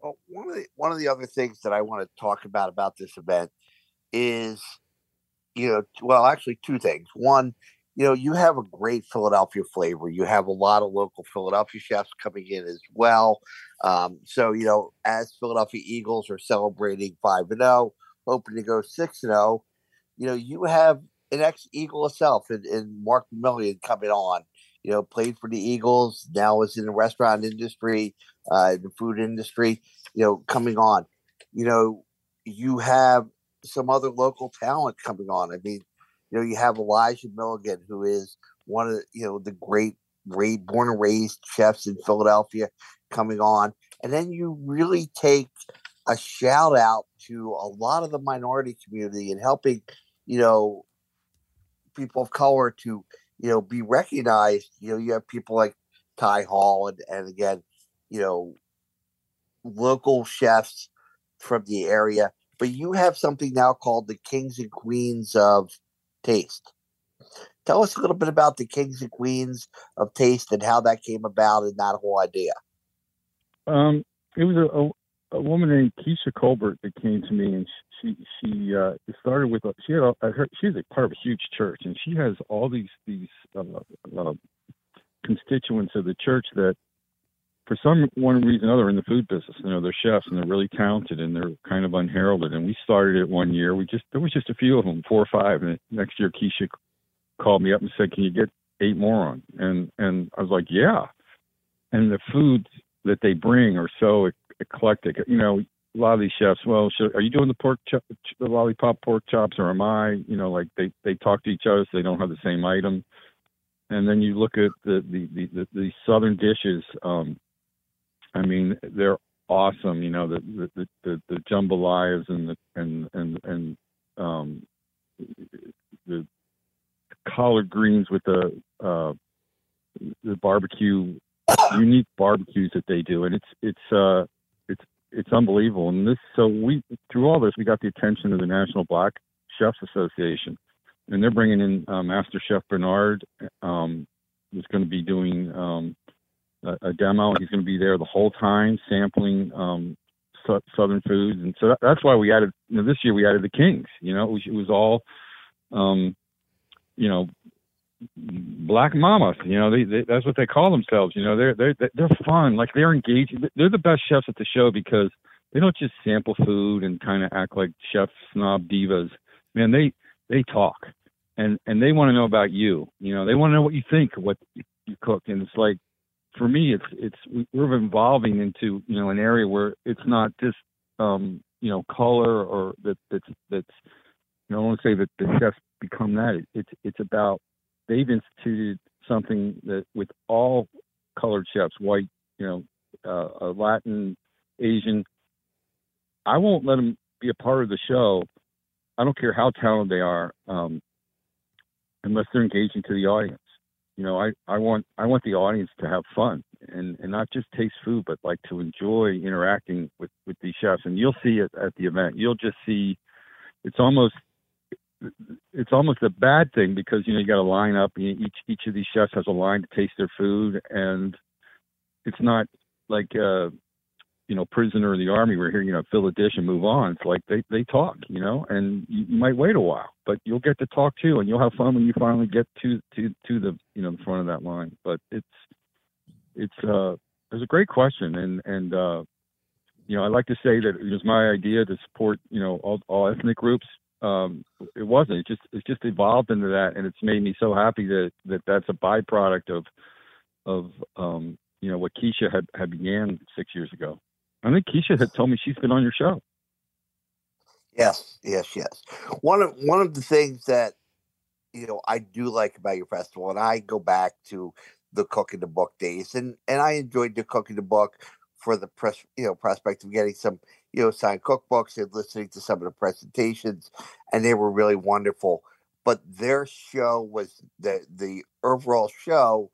Well, one of the one of the other things that I want to talk about about this event is, you know, well, actually two things. One, you know, you have a great Philadelphia flavor. You have a lot of local Philadelphia chefs coming in as well. Um, so, you know, as Philadelphia Eagles are celebrating five and zero, oh, hoping to go six and zero, oh, you know, you have an ex Eagle itself in, in Mark Million coming on. You know, played for the Eagles, now is in the restaurant industry, uh, the food industry, you know, coming on. You know, you have some other local talent coming on. I mean, you know, you have Elijah Milligan, who is one of the, you know the great, great born and raised chefs in Philadelphia, coming on, and then you really take a shout out to a lot of the minority community and helping, you know, people of color to you know be recognized. You know, you have people like Ty Hall and, and again, you know, local chefs from the area, but you have something now called the Kings and Queens of Taste. Tell us a little bit about the Kings and Queens of Taste and how that came about and that whole idea. Um, it was a, a, a woman named Keisha Colbert that came to me, and she she uh, started with a, she had a, her, she's a part of a huge church, and she has all these these uh, uh, constituents of the church that for some one reason or other in the food business. You know, they're chefs and they're really talented and they're kind of unheralded. And we started it one year. We just there was just a few of them, four or five. And next year, Keisha called me up and said, "Can you get eight more on?" And and I was like, "Yeah." And the foods that they bring are so eclectic. You know, a lot of these chefs, well, should, are you doing the pork chop, the lollipop pork chops, or am I? You know, like they they talk to each other, so they don't have the same item. And then you look at the the the, the, the southern dishes. Um, I mean, they're awesome. You know, the the the, the, the jambalayas and the and and and um, the collard greens with the uh, the barbecue unique barbecues that they do, and it's it's uh it's unbelievable. And this so we through all this we got the attention of the National Black Chefs Association, and they're bringing in uh, Master Chef Bernard, um, who's going to be doing um, a, a demo. He's going to be there the whole time sampling um, su- Southern foods, and so that, that's why we added. You know, this year we added the Kings. You know, it was, it was all, um, you know, black mamas. You know, they, they that's what they call themselves. You know, they're they're they're fun. Like they're engaging. They're the best chefs at the show because they don't just sample food and kind of act like chef snob divas. Man, they they talk and and they want to know about you. You know, they want to know what you think what you cook. And it's like for me, it's it's we're evolving into you know an area where it's not just um, you know color or that that's that's you know I want to say that the chefs become that. It's it's about they've instituted something that with all colored chefs, white, you know, uh, uh, Latin, Asian. I won't let them be a part of the show. I don't care how talented they are, um, unless they're engaging to the audience you know, I, I want I want the audience to have fun and, and not just taste food, but like to enjoy interacting with, with these chefs. And you'll see it at the event. You'll just see it's almost it's almost a bad thing because you know you got to line up. Each each of these chefs has a line to taste their food, and it's not like uh, you know, prisoner of the army. We're here, you know, fill a dish and move on. It's like they they talk, you know, and you, you might wait a while, but you'll get to talk too, and you'll have fun when you finally get to to to the you know the front of that line. But it's it's uh it's a great question, and and uh you know I like to say that it was my idea to support you know all all ethnic groups. Um, it wasn't. It just it's just evolved into that, and it's made me so happy that that that's a byproduct of of um you know what Keisha had had began six years ago. I think Keisha had told me she's been on your show. Yes, yes, yes. One of one of the things that you know I do like about your festival, and I go back to the Cook in the Book days, and and I enjoyed the Cook in the Book for the press, you know, prospect of getting some you know signed cookbooks and listening to some of the presentations, and they were really wonderful. But their show was the the overall show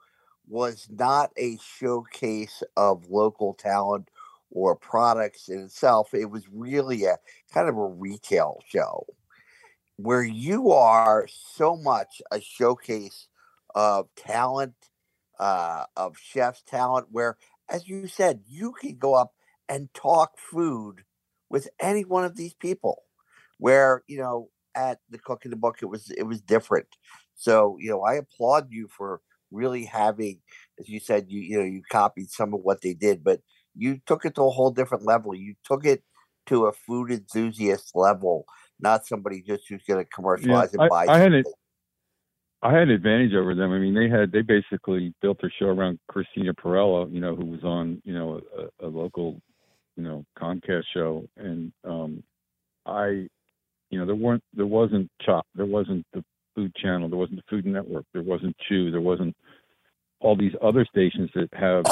was not a showcase of local talent or products in itself. It was really a kind of a retail show where you are so much a showcase of talent, uh, of chef's talent, where, as you said, you can go up and talk food with any one of these people. Where, you know, at the Cook in the Book, it was it was different. So, you know, I applaud you for really having, as you said, you you know, you copied some of what they did, but you took it to a whole different level. You took it to a food enthusiast level, not somebody just who's going to commercialize yeah, and buy. I, I had it. I had an advantage over them. I mean, they had they basically built their show around Christina Pirello, you know, who was on you know a, a local, you know, Comcast show, and um, I, you know, there weren't there wasn't Chop, there wasn't the Food Channel, there wasn't the Food Network, there wasn't Chew, there wasn't all these other stations that have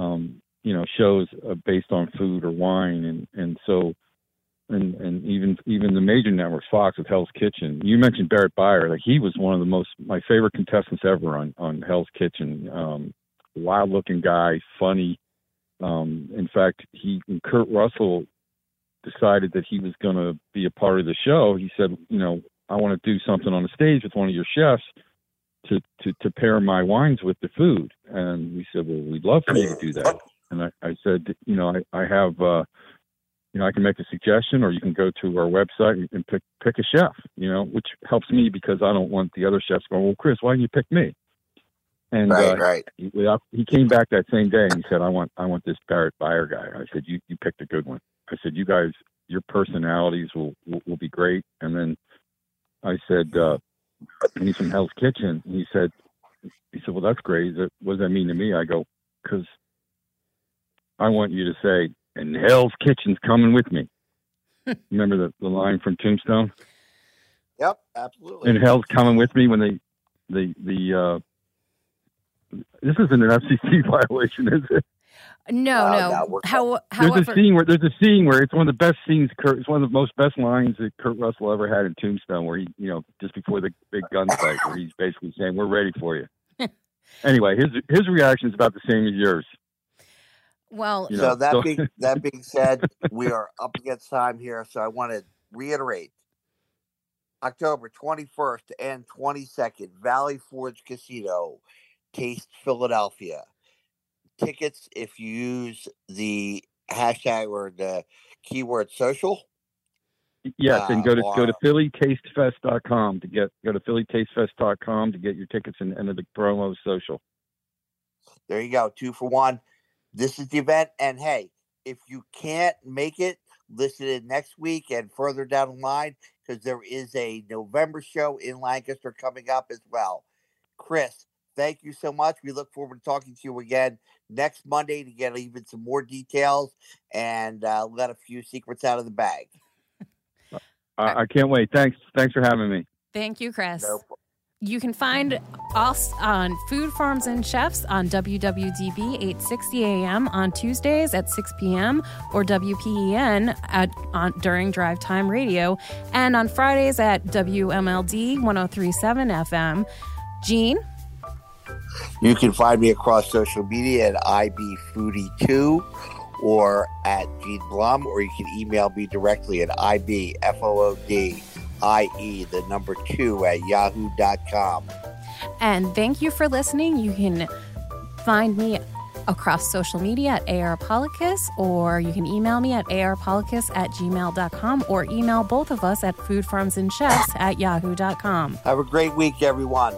um, you know shows uh, based on food or wine and and so and and even even the major networks fox with hell's kitchen. You mentioned barrett beyer like he was one of the most my favorite contestants ever on on hell's kitchen. Um wild looking guy funny um in fact he and kurt russell decided that he was going to be a part of the show he said you know i want to do something on the stage with one of your chefs to, to, to pair my wines with the food. And we said, well, we'd love for you to do that. And I, I said, you know, I, I have, uh, you know, I can make a suggestion, or you can go to our website and, pick pick a chef. You know, which helps me because I don't want the other chefs going. Well, Chris, why didn't you pick me? And right, uh, right. He, he came back that same day and he said, "I want, I want this Barrett Beyer guy." I said, "You, you picked a good one." I said, "You guys, your personalities will will, will be great." And then I said, uh, and he's from Hell's Kitchen. And he said, he said, well, that's great. What does that mean to me? I go, because I want you to say, and Hell's Kitchen's coming with me. Remember the, the line from Tombstone? Yep, absolutely. And Hell's coming with me when they, the, the, uh, this isn't an FCC violation, is it? No, uh, no. How, however, there's a scene where there's a scene where it's one of the best scenes. Kurt, it's one of the most best lines that Kurt Russell ever had in Tombstone, where he, you know, just before the big gunfight, where he's basically saying, "We're ready for you." anyway, his his reaction is about the same as yours. Well, you know, so that so. being that being said, we are up against time here, so I want to reiterate: October 21st and 22nd, Valley Forge Casino, Taste Philadelphia. Tickets if you use the hashtag or the keyword social. Yes, uh, and go to or, go to phillytastefest.com to get go to phillytastefest.com to get your tickets and enter the promo social. There you go, two for one. This is the event, and hey, if you can't make it, listen in next week and further down the line because there is a November show in Lancaster coming up as well. Chris, thank you so much. We look forward to talking to you again next Monday to get even some more details and uh, let a few secrets out of the bag. I, I can't wait. Thanks. Thanks for having me. Thank you, Chris. No you can find us on Food Farms and Chefs on WWDB 860 AM on Tuesdays at 6 p.m. or WPEN at on, during Drive Time Radio and on Fridays at WMLD 1037 FM. Gene? You can find me across social media at IBFoodie2 or at Gene Blum, or you can email me directly at IBFOOD IE, the number two at yahoo.com. And thank you for listening. You can find me across social media at arpolicus, or you can email me at arpolicus at gmail.com, or email both of us at foodfarmsandchefs at yahoo.com. Have a great week, everyone.